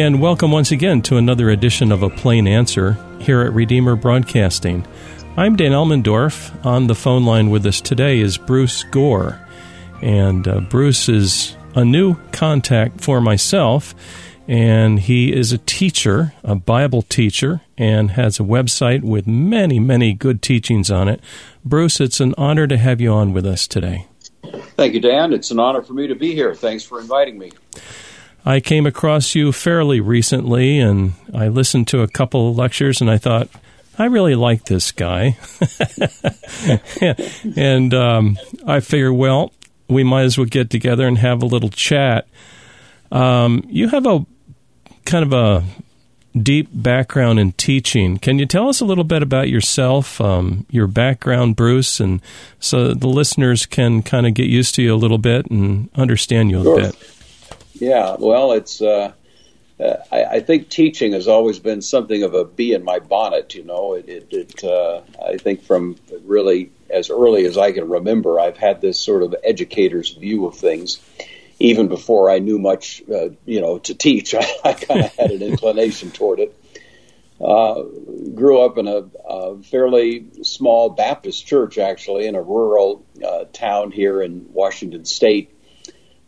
And welcome once again to another edition of A Plain Answer here at Redeemer Broadcasting. I'm Dan Elmendorf. On the phone line with us today is Bruce Gore. And uh, Bruce is a new contact for myself, and he is a teacher, a Bible teacher, and has a website with many, many good teachings on it. Bruce, it's an honor to have you on with us today. Thank you, Dan. It's an honor for me to be here. Thanks for inviting me. I came across you fairly recently, and I listened to a couple of lectures, and I thought, I really like this guy. and um, I figured, well, we might as well get together and have a little chat. Um, you have a kind of a deep background in teaching. Can you tell us a little bit about yourself, um, your background, Bruce, and so the listeners can kind of get used to you a little bit and understand you a sure. bit? Yeah, well, it's. Uh, uh, I, I, think teaching has always been something of a bee in my bonnet. You know, it. it, it uh, I think from really as early as I can remember, I've had this sort of educator's view of things. Even before I knew much, uh, you know, to teach, I, I kind of had an inclination toward it. Uh, grew up in a, a, fairly small Baptist church, actually, in a rural uh, town here in Washington State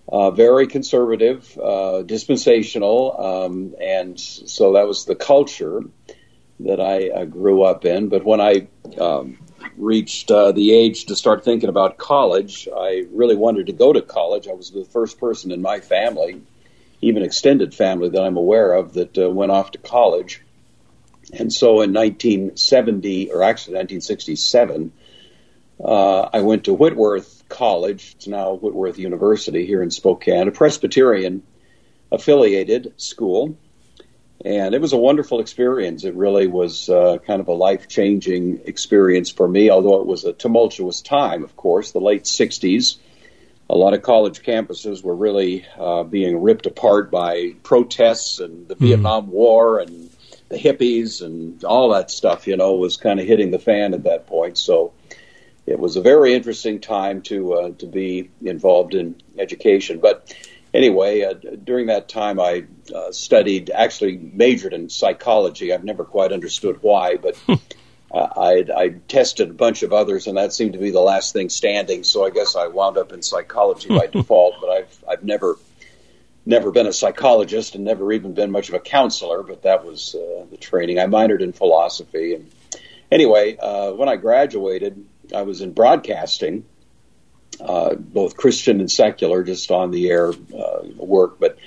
uh, very conservative, uh, dispensational, um, and so that was the culture that I uh, grew up in. But when I um, reached uh, the age to start thinking about college, I really wanted to go to college. I was the first person in my family, even extended family that I'm aware of, that uh, went off to college. And so in 1970, or actually 1967, uh, I went to Whitworth college. It's now Whitworth University here in Spokane, a Presbyterian affiliated school. And it was a wonderful experience. It really was uh, kind of a life changing experience for me, although it was a tumultuous time, of course, the late 60s. A lot of college campuses were really uh, being ripped apart by protests and the mm. Vietnam War and the hippies and all that stuff, you know, was kind of hitting the fan at that point. So it was a very interesting time to uh, to be involved in education. But anyway, uh, during that time, I uh, studied, actually majored in psychology. I've never quite understood why, but I, I tested a bunch of others, and that seemed to be the last thing standing. So I guess I wound up in psychology by default. But I've I've never never been a psychologist and never even been much of a counselor. But that was uh, the training. I minored in philosophy and anyway, uh, when I graduated, I was in broadcasting, uh, both Christian and secular, just on the air uh, work. But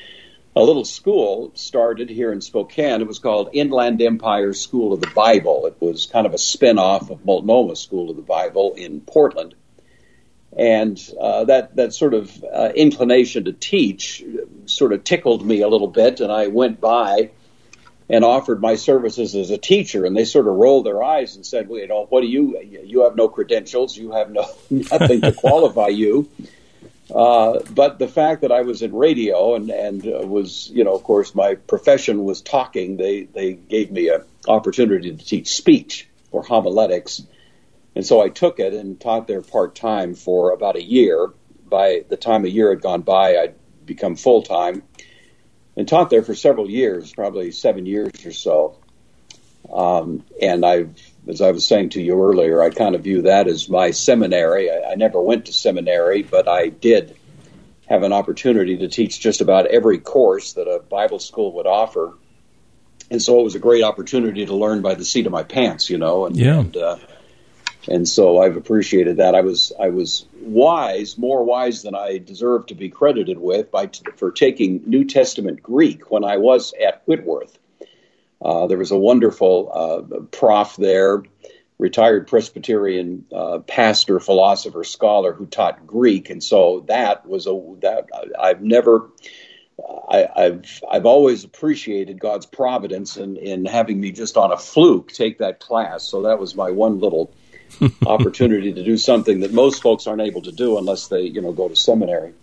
a little school started here in Spokane. It was called Inland Empire School of the Bible. It was kind of a spin off of Multnomah School of the Bible in Portland. And uh, that, that sort of uh, inclination to teach sort of tickled me a little bit, and I went by and offered my services as a teacher, and they sort of rolled their eyes and said, "Well, you know, what do you? You have no credentials. You have no nothing to qualify you." Uh, but the fact that I was in radio and and uh, was, you know, of course, my profession was talking. They they gave me an opportunity to teach speech or homiletics, and so I took it and taught there part time for about a year. By the time a year had gone by, I'd become full time and taught there for several years, probably seven years or so. Um, and I've, as I was saying to you earlier, I kind of view that as my seminary. I, I never went to seminary, but I did have an opportunity to teach just about every course that a Bible school would offer. And so it was a great opportunity to learn by the seat of my pants, you know. And, yeah. and uh, and so I've appreciated that. I was I was wise, more wise than I deserve to be credited with, by for taking New Testament Greek when I was at Whitworth. Uh, there was a wonderful uh, prof there, retired Presbyterian uh, pastor, philosopher, scholar who taught Greek, and so that was a that I've never. I, have I've always appreciated God's providence in, in having me just on a fluke take that class. So that was my one little opportunity to do something that most folks aren't able to do unless they, you know, go to seminary.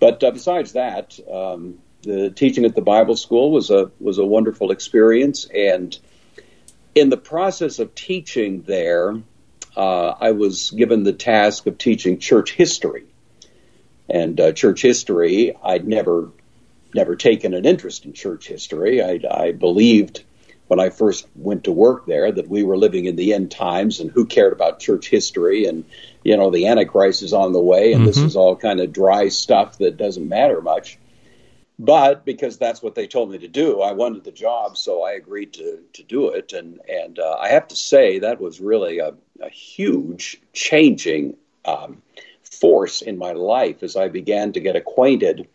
But uh, besides that, um, the teaching at the Bible school was a was a wonderful experience, and in the process of teaching there, uh, I was given the task of teaching church history. And uh, church history, I'd never never taken an interest in church history. I, I believed when I first went to work there that we were living in the end times and who cared about church history and you know the antichrist is on the way and mm-hmm. this is all kind of dry stuff that doesn't matter much. But because that's what they told me to do i wanted the job so i agreed to, to do it. And and uh, i have to say that was really a, a huge changing um, force in my life as i began to get acquainted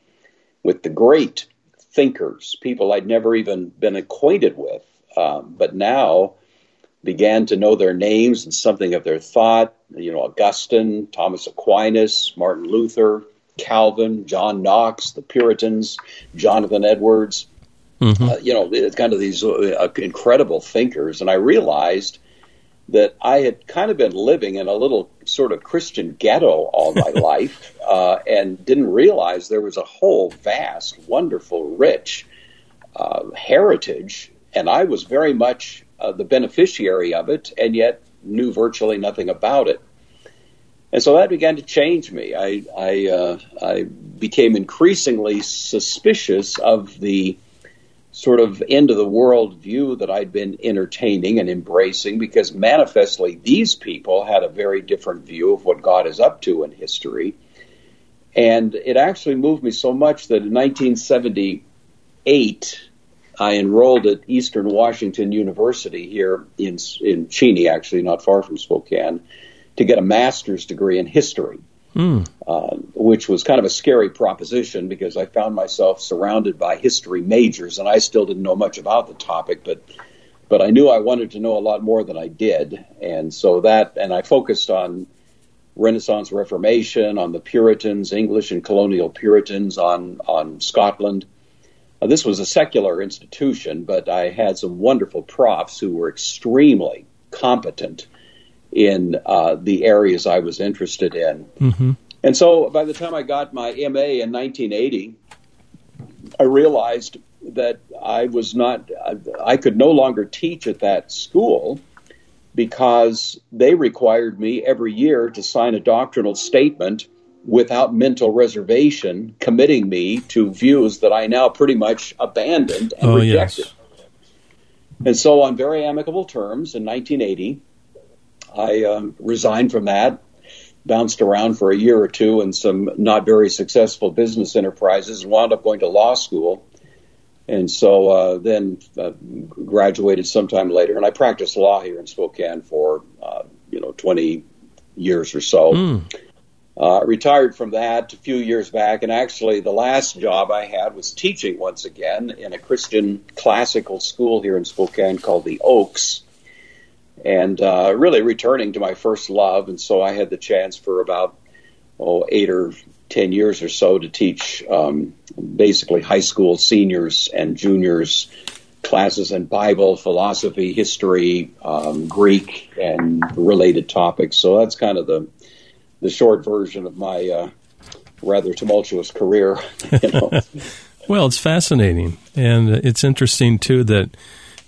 with the great thinkers people i'd never even been acquainted with um, but now began to know their names and something of their thought. You know, Augustine, Thomas Aquinas, Martin Luther, Calvin, John Knox, the Puritans, Jonathan Edwards. Mm-hmm. Uh, you know, it's kind of these uh, incredible thinkers. And I realized that I had kind of been living in a little sort of Christian ghetto all my life uh, and didn't realize there was a whole vast, wonderful, rich uh, heritage and I was very much uh, the beneficiary of it, and yet knew virtually nothing about it. And so that began to change me. I I, uh, I became increasingly suspicious of the sort of end of the world view that I'd been entertaining and embracing because manifestly these people had a very different view of what God is up to in history. And it actually moved me so much that in 1978, I enrolled at Eastern Washington University here in in Cheney, actually not far from Spokane, to get a master's degree in history, mm. uh, which was kind of a scary proposition because I found myself surrounded by history majors, and I still didn't know much about the topic, but but I knew I wanted to know a lot more than I did, and so that and I focused on Renaissance Reformation, on the Puritans, English and colonial Puritans, on on Scotland uh, this was a secular institution, but I had some wonderful profs who were extremely competent in uh, the areas I was interested in. Mm-hmm. And so by the time I got my MA in 1980, I realized that I was not, I could no longer teach at that school because they required me every year to sign a doctrinal statement without mental reservation, committing me to views that I now pretty much abandoned and oh, rejected. Yes. And so, on very amicable terms, in 1980, I um, resigned from that, bounced around for a year or two in some not very successful business enterprises, and wound up going to law school. And so uh, then uh, graduated sometime later, and I practiced law here in Spokane for uh, you know 20 years or so. Mm. Uh, retired from that a few years back, and actually the last job I had was teaching once again in a Christian classical school here in Spokane called the Oaks, and uh, really returning to my first love. And so I had the chance for about oh eight or ten years or so to teach um, basically high school seniors and juniors classes in Bible, philosophy, history, um, Greek, and related topics. So that's kind of the the short version of my uh, rather tumultuous career. Know? well, it's fascinating, and it's interesting too that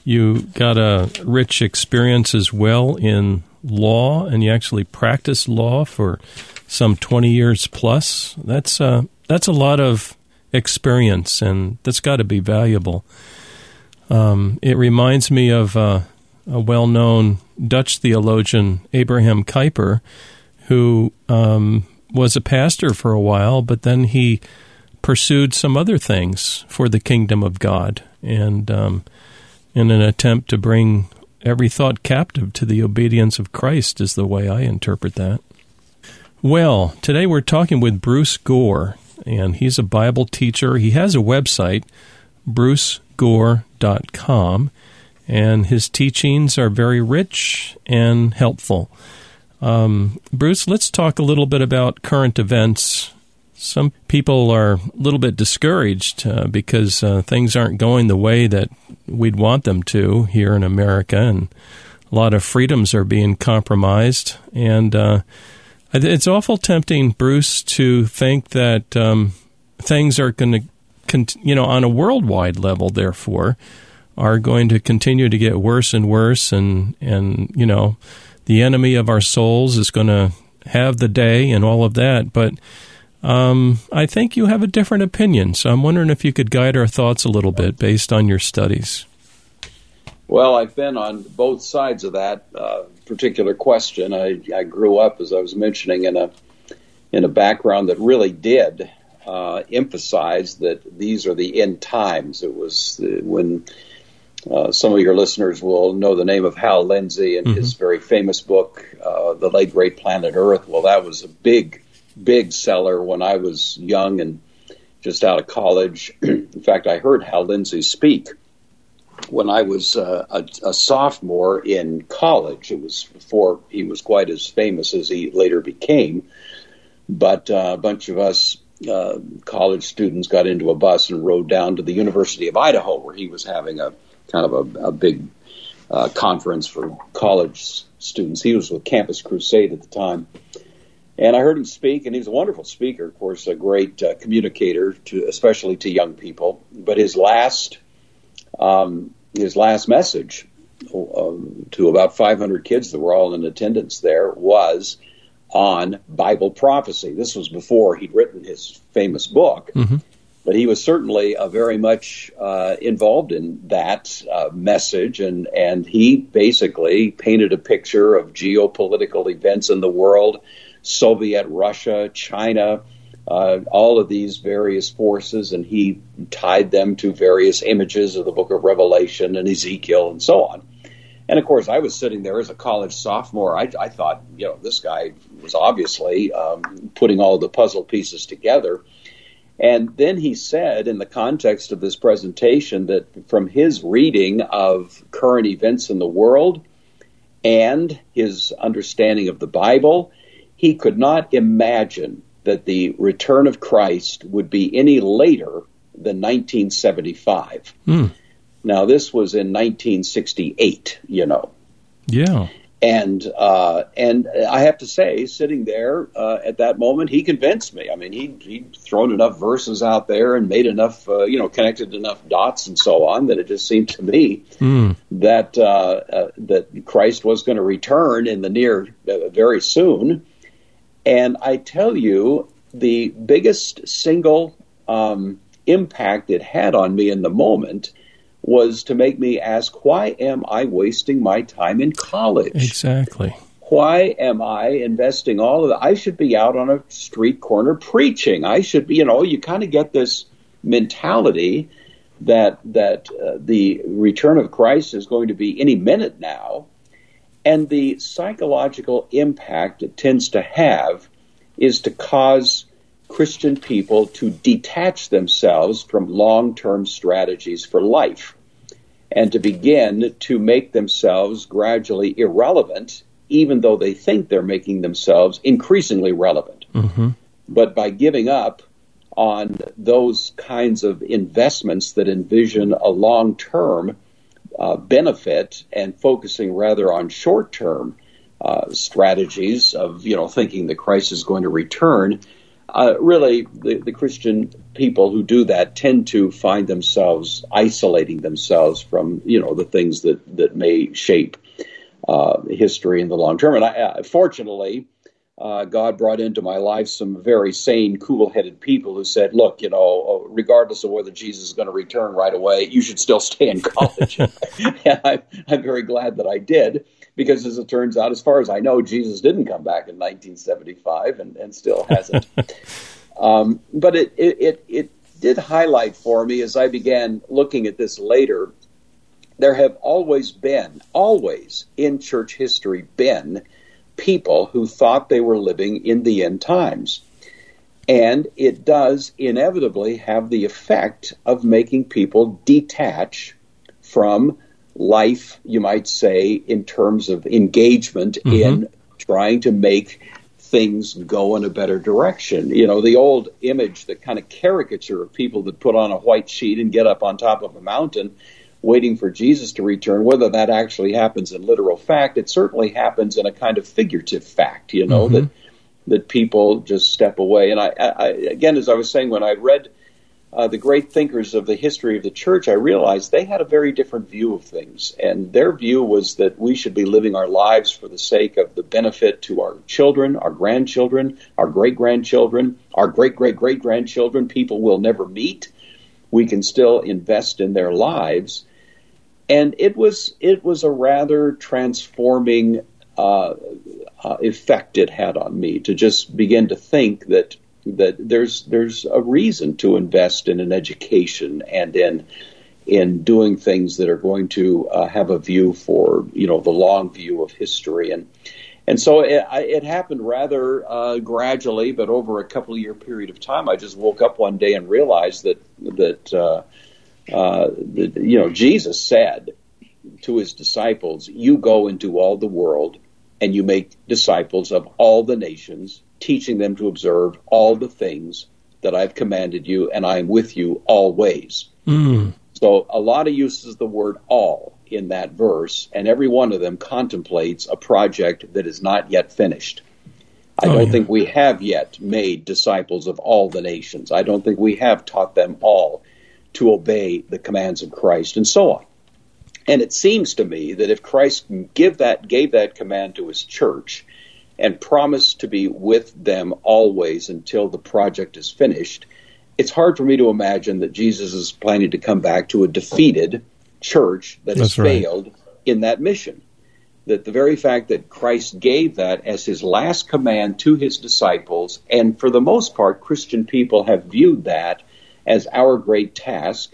you got a rich experience as well in law, and you actually practiced law for some twenty years plus. That's uh, that's a lot of experience, and that's got to be valuable. Um, it reminds me of uh, a well-known Dutch theologian, Abraham Kuyper who um, was a pastor for a while, but then he pursued some other things for the kingdom of God, and um, in an attempt to bring every thought captive to the obedience of Christ, is the way I interpret that. Well, today we're talking with Bruce Gore, and he's a Bible teacher. He has a website, brucegore.com, and his teachings are very rich and helpful. Um, Bruce, let's talk a little bit about current events. Some people are a little bit discouraged uh, because uh, things aren't going the way that we'd want them to here in America, and a lot of freedoms are being compromised. And uh, it's awful tempting, Bruce, to think that um, things are going to, cont- you know, on a worldwide level, therefore, are going to continue to get worse and worse, and and you know the enemy of our souls is going to have the day and all of that. But Um, I think you have a different opinion, so I'm wondering if you could guide our thoughts a little bit based on your studies. Well, I've been on both sides of that uh, particular question. I, I, grew up, as I was mentioning, in a in a background that really did uh, emphasize that these are the end times. It was when uh, some of your listeners will know the name of Hal Lindsey and mm-hmm. his very famous book, uh, The Late Great Planet Earth. Well, that was a big, big seller when I was young and just out of college. In fact, I heard Hal Lindsey speak when I was uh, a, a, sophomore in college. It was before he was quite as famous as he later became. But uh, a bunch of us uh, college students got into a bus and rode down to the University of Idaho, where he was having a kind of a, a big uh, conference for college students. He was with Campus Crusade at the time. And I heard him speak, and he was a wonderful speaker, of course, a great uh, communicator, to, especially to young people. But his last, um, his last message um, to about 500 kids that were all in attendance there was on Bible prophecy. This was before he'd written his famous book. Mm-hmm but he was certainly uh, very much uh, involved in that uh, message, and and he basically painted a picture of geopolitical events in the world, Soviet Russia, China, uh, all of these various forces, and he tied them to various images of the Book of Revelation and Ezekiel and so on. And of course, I was sitting there as a college sophomore. I, I thought, you know, this guy was obviously um, putting all the puzzle pieces together and then he said, in the context of this presentation, that from his reading of current events in the world and his understanding of the Bible, he could not imagine that the return of Christ would be any later than 1975. Mm. Now, this was in 1968, you know. Yeah and uh, and I have to say, sitting there uh, at that moment, he convinced me. I mean, he he'd thrown enough verses out there and made enough, uh, you know, connected enough dots and so on that it just seemed to me mm. that uh, uh, that Christ was going to return in the near uh, very soon. And I tell you, the biggest single um, impact it had on me in the moment was to make me ask, why am I wasting my time in college? Exactly. Why am I investing all of that? I should be out on a street corner preaching. I should be, you know, you kind of get this mentality that that uh, the return of Christ is going to be any minute now, and the psychological impact it tends to have is to cause Christian people to detach themselves from long term strategies for life and to begin to make themselves gradually irrelevant, even though they think they're making themselves increasingly relevant. Mm-hmm. But by giving up on those kinds of investments that envision a long term uh, benefit and focusing rather on short term uh, strategies of you know thinking the Christ is going to return, uh, really, the, the, Christian people who do that tend to find themselves isolating themselves from, you know, the things that, that may shape uh, history in the long term. And I, uh, fortunately, uh, God brought into my life some very sane, cool-headed people who said, "Look, you know, regardless of whether Jesus is going to return right away, you should still stay in college." and I'm, I'm very glad that I did because as it turns out, as far as I know, Jesus didn't come back in 1975 and, and still hasn't. um, but it, it, it, it did highlight for me as I began looking at this later. There have always been, always in church history, been people who thought they were living in the end times. And it does inevitably have the effect of making people detach from life, you might say, in terms of engagement mm-hmm. in trying to make things go in a better direction. You know, the old image, the kind of caricature of people that put on a white sheet and get up on top of a mountain waiting for Jesus to return, whether that actually happens in literal fact, it certainly happens in a kind of figurative fact, you know, mm-hmm. that that people just step away. And I, I, again, as I was saying, when I read uh, the great thinkers of the history of the church, I realized they had a very different view of things. And their view was that we should be living our lives for the sake of the benefit to our children, our grandchildren, our great grandchildren, our great great great grandchildren, people we'll never meet. We can still invest in their lives. And it was it was a rather transforming uh, uh, effect it had on me to just begin to think that that there's there's a reason to invest in an education and in in doing things that are going to uh, have a view for you know the long view of history. And and so it, it happened rather uh, gradually, but over a couple year period of time, I just woke up one day and realized that that, uh, uh, that you know Jesus said to his disciples, "You go into all the world and you make disciples of all the nations, teaching them to observe all the things that I've commanded you, and I am with you always. Mm. So a lot of uses the word all in that verse, and every one of them contemplates a project that is not yet finished. I oh, don't yeah. think we have yet made disciples of all the nations. I don't think we have taught them all to obey the commands of Christ, and so on. And it seems to me that if Christ give that, gave that command to his church and promise to be with them always until the project is finished, it's hard for me to imagine that Jesus is planning to come back to a defeated church that That's has right. failed in that mission. That the very fact that Christ gave that as his last command to his disciples, and for the most part, Christian people have viewed that as our great task,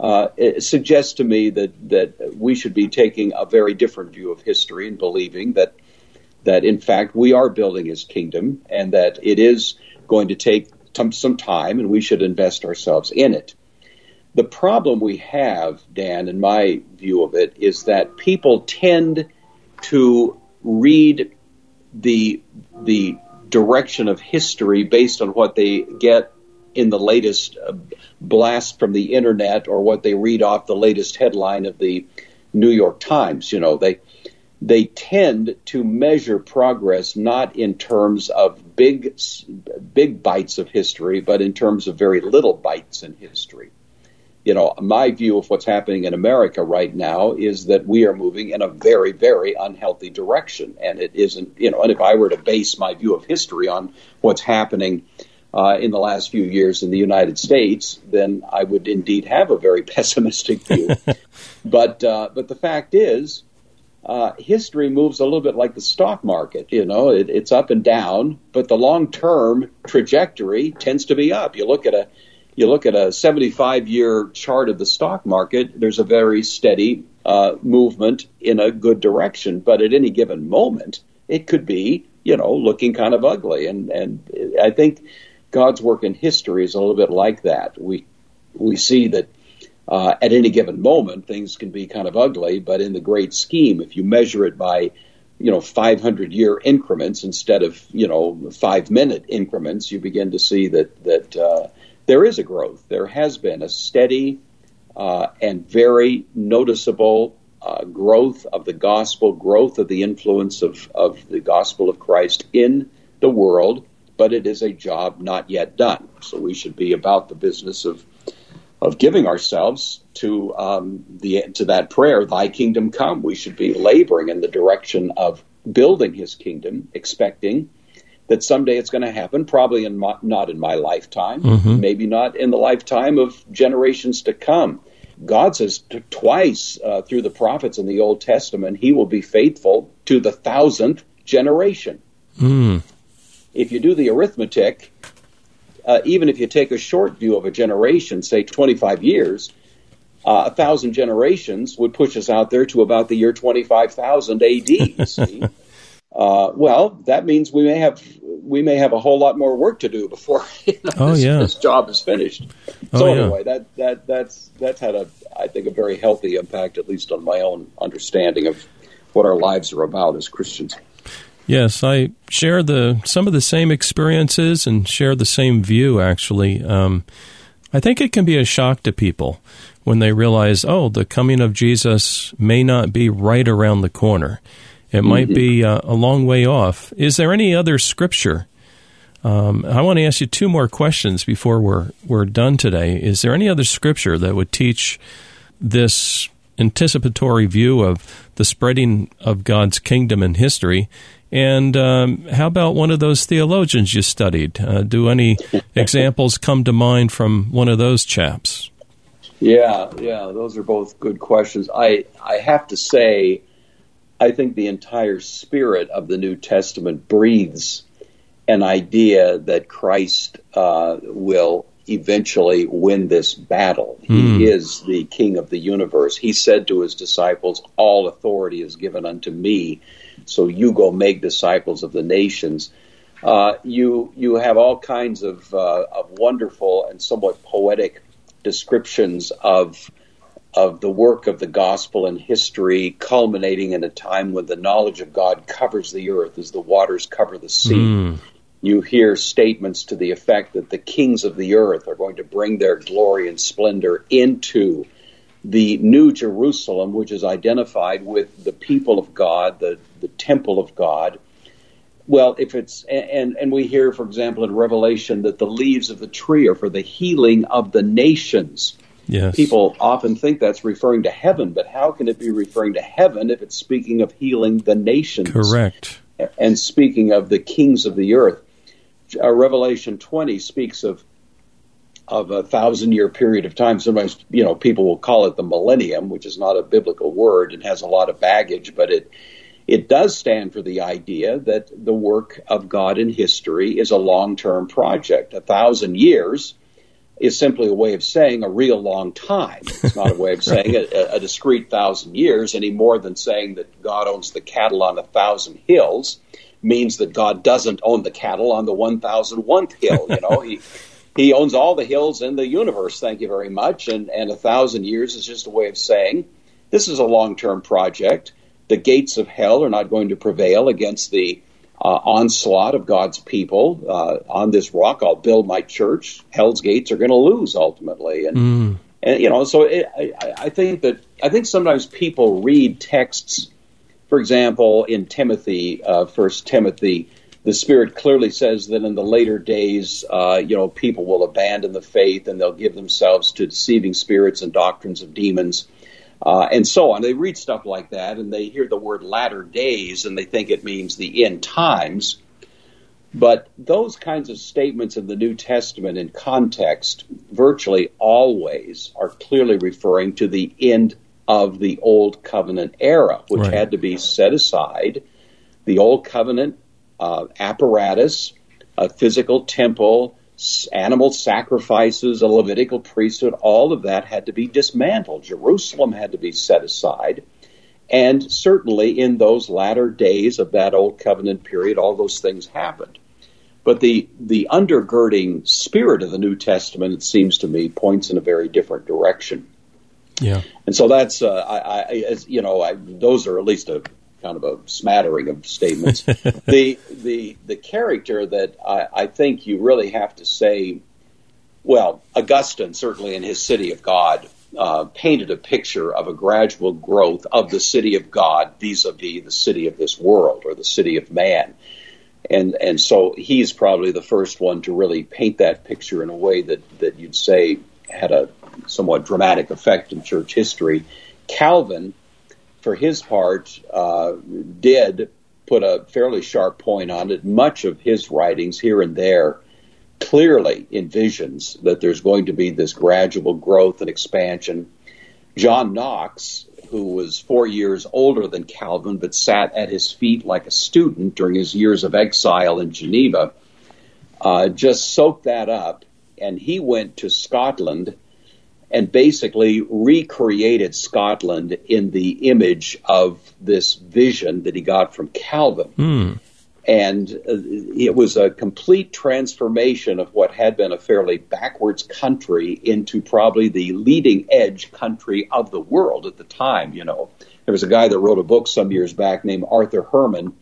uh, it suggests to me that that we should be taking a very different view of history and believing that that in fact we are building His kingdom and that it is going to take some time and we should invest ourselves in it. The problem we have, Dan, in my view of it, is that people tend to read the the direction of history based on what they get in the latest uh, blast from the internet or what they read off the latest headline of the New York Times. You know, they they tend to measure progress not in terms of big big bites of history, but in terms of very little bites in history. You know, my view of what's happening in America right now is that we are moving in a very, very unhealthy direction. And it isn't, you know, and if I were to base my view of history on what's happening uh, in the last few years in the United States, then I would indeed have a very pessimistic view. but uh, but the fact is, uh, history moves a little bit like the stock market. You know, it, it's up and down, but the long term trajectory tends to be up. You look at a you look at a 75 year chart of the stock market. There's a very steady uh, movement in a good direction, but at any given moment, it could be you know looking kind of ugly. And and I think God's work in history is a little bit like that. We we see that uh, at any given moment things can be kind of ugly, but in the great scheme, if you measure it by you know 500 year increments instead of you know five minute increments, you begin to see that that uh, there is a growth. There has been a steady uh, and very noticeable uh, growth of the gospel, growth of the influence of, of the gospel of Christ in the world but it is a job not yet done. So we should be about the business of of giving ourselves to um, the to that prayer, "Thy kingdom come." We should be laboring in the direction of building His kingdom, expecting that someday it's going to happen. Probably in my, not in my lifetime, mm-hmm. maybe not in the lifetime of generations to come. God says t- twice uh, through the prophets in the Old Testament, He will be faithful to the thousandth generation. Mm if you do the arithmetic, uh, even if you take a short view of a generation, say 25 years, uh, a thousand generations would push us out there to about the year 25,000 AD. see? Uh, well, that means we may have we may have a whole lot more work to do before you know, oh, this, yeah. this, job is finished. Oh, so anyway, yeah. that that that's that's had a I think a very healthy impact, at least on my own understanding of what our lives are about as Christians. Yes, I share the some of the same experiences and share the same view. Actually, um, I think it can be a shock to people when they realize, oh, the coming of Jesus may not be right around the corner. It might be uh, a long way off. Is there any other scripture Um, I want to ask you two more questions before we're we're done today. Is there any other scripture that would teach this anticipatory view of the spreading of God's kingdom in history? And um, how about one of those theologians you studied? Uh, do any examples come to mind from one of those chaps? Yeah, yeah, those are both good questions. I I have to say, I think the entire spirit of the New Testament breathes an idea that Christ uh, will eventually win this battle. Mm. He hmm. is the King of the universe. He said to his disciples, "All authority is given unto me." So you go make disciples of the nations. Uh, you you have all kinds of uh, of wonderful and somewhat poetic descriptions of of the work of the gospel in history, culminating in a time when the knowledge of God covers the earth as the waters cover the sea. Mm. You hear statements to the effect that the kings of the earth are going to bring their glory and splendor into the New Jerusalem, which is identified with the people of God, the, the temple of God. Well, if it's, and, and we hear, for example, in Revelation that the leaves of the tree are for the healing of the nations. Yes. People often think that's referring to heaven, but how can it be referring to heaven if it's speaking of healing the nations? Correct. And speaking of the kings of the earth. Uh, Revelation 20 speaks of of a thousand year period of time. Sometimes, you know, people will call it the millennium, which is not a biblical word and has a lot of baggage, but it it does stand for the idea that the work of God in history is a long term project. A thousand years is simply a way of saying a real long time. It's not a way of saying a, a discrete thousand years any more than saying that God owns the cattle on a thousand hills means that God doesn't own the cattle on the 1001th hill. You know, he, he owns all the hills in the universe, thank you very much. And, and a thousand years is just a way of saying this is a long term project. The gates of hell are not going to prevail against the uh, onslaught of God's people. Uh, on this rock, I'll build my church. Hell's gates are going to lose ultimately. And, mm. and you know, so it, I, I think that I think sometimes people read texts, for example, in Timothy, uh, First Timothy the Spirit clearly says that in the later days, uh, you know, people will abandon the faith and they'll give themselves to deceiving spirits and doctrines of demons, uh, and so on. They read stuff like that and they hear the word latter days and they think it means the end times. But those kinds of statements in the New Testament in context virtually always are clearly referring to the end of the Old Covenant era, which right. had to be set aside. The Old Covenant uh, apparatus, a physical temple, animal sacrifices, a Levitical priesthood, all of that had to be dismantled. Jerusalem had to be set aside. And certainly in those latter days of that old covenant period, all those things happened. But the, the undergirding spirit of the New Testament, it seems to me, points in a very different direction. Yeah. And so that's, uh, I, I, as, you know, I, those are at least a kind of a smattering of statements. the the the character that I, I think you really have to say, well, Augustine certainly in his City of God uh, painted a picture of a gradual growth of the city of God vis-a-vis the city of this world or the city of man. And and so he's probably the first one to really paint that picture in a way that, that you'd say had a somewhat dramatic effect in church history. Calvin for his part, uh, did put a fairly sharp point on it. Much of his writings here and there clearly envisions that there's going to be this gradual growth and expansion. John Knox, who was four years older than Calvin but sat at his feet like a student during his years of exile in Geneva, uh, just soaked that up. And he went to Scotland and basically recreated Scotland in the image of this vision that he got from Calvin. Mm. And uh, it was a complete transformation of what had been a fairly backwards country into probably the leading edge country of the world at the time. You know, there was a guy that wrote a book some years back named Arthur Herman,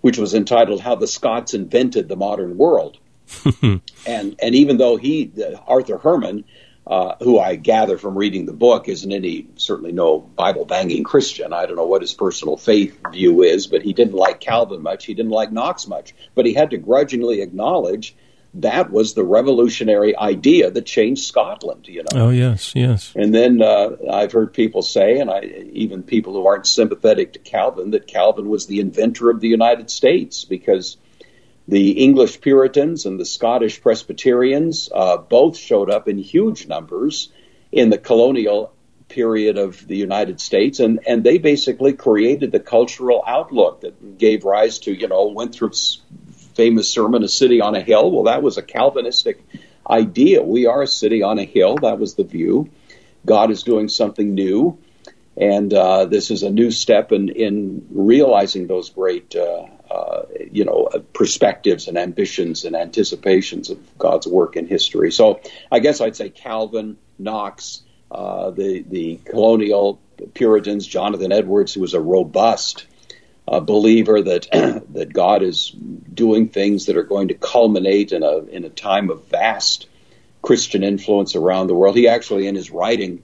which was entitled "How the Scots Invented the Modern World." and and even though he, Arthur Herman, uh, who I gather from reading the book isn't any, certainly no Bible banging Christian. I don't know what his personal faith view is, but he didn't like Calvin much. He didn't like Knox much. But he had to grudgingly acknowledge that was the revolutionary idea that changed Scotland, you know. Oh, yes, yes. And then uh, I've heard people say, and I, even people who aren't sympathetic to Calvin, that Calvin was the inventor of the United States because the English Puritans and the Scottish Presbyterians uh, both showed up in huge numbers in the colonial period of the United States, and, and they basically created the cultural outlook that gave rise to, you know, Winthrop's famous sermon, A City on a Hill. Well, that was a Calvinistic idea. We are a city on a hill. That was the view. God is doing something new. And uh, this is a new step in, in realizing those great uh, uh, you know, perspectives and ambitions and anticipations of God's work in history. So I guess I'd say Calvin, Knox, uh, the the colonial Puritans, Jonathan Edwards, who was a robust uh, believer that that God is doing things that are going to culminate in a in a time of vast Christian influence around the world. He actually, in his writing,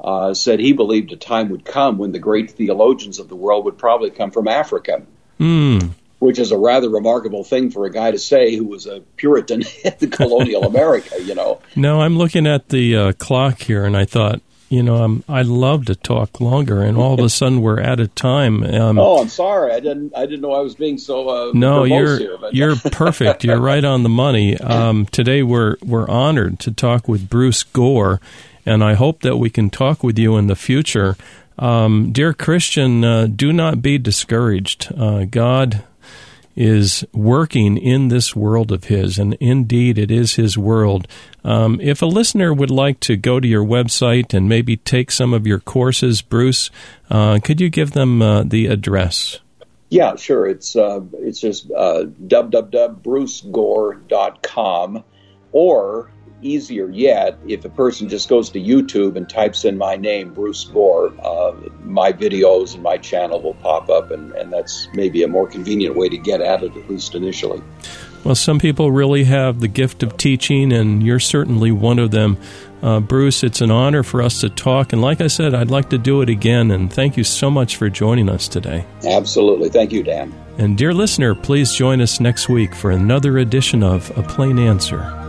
uh, said he believed a time would come when the great theologians of the world would probably come from Africa. Mm. Which is a rather remarkable thing for a guy to say who was a Puritan in colonial America, you know. No, I'm looking at the uh, clock here, and I thought, you know, I'm, I'd love to talk longer, and all of a sudden we're out of time. Um, oh, I'm sorry. I didn't. I didn't know I was being so. Uh, no, you're you're perfect. You're right on the money. Um, today we're we're honored to talk with Bruce Gore, and I hope that we can talk with you in the future. Um, dear Christian, uh, do not be discouraged. Uh, God is working in this world of His, and indeed it is His world. Um, if a listener would like to go to your website and maybe take some of your courses, Bruce, uh, could you give them uh, the address? Yeah, sure. It's uh, it's just uh, www.brucegore.com or easier yet, if a person just goes to YouTube and types in my name, Bruce Gore, uh, my videos and my channel will pop up, and, and that's maybe a more convenient way to get at it, at least initially. Well, some people really have the gift of teaching, and you're certainly one of them. Uh, Bruce, it's an honor for us to talk. And like I said, I'd like to do it again. And thank you so much for joining us today. Absolutely. Thank you, Dan. And dear listener, please join us next week for another edition of A Plain Answer.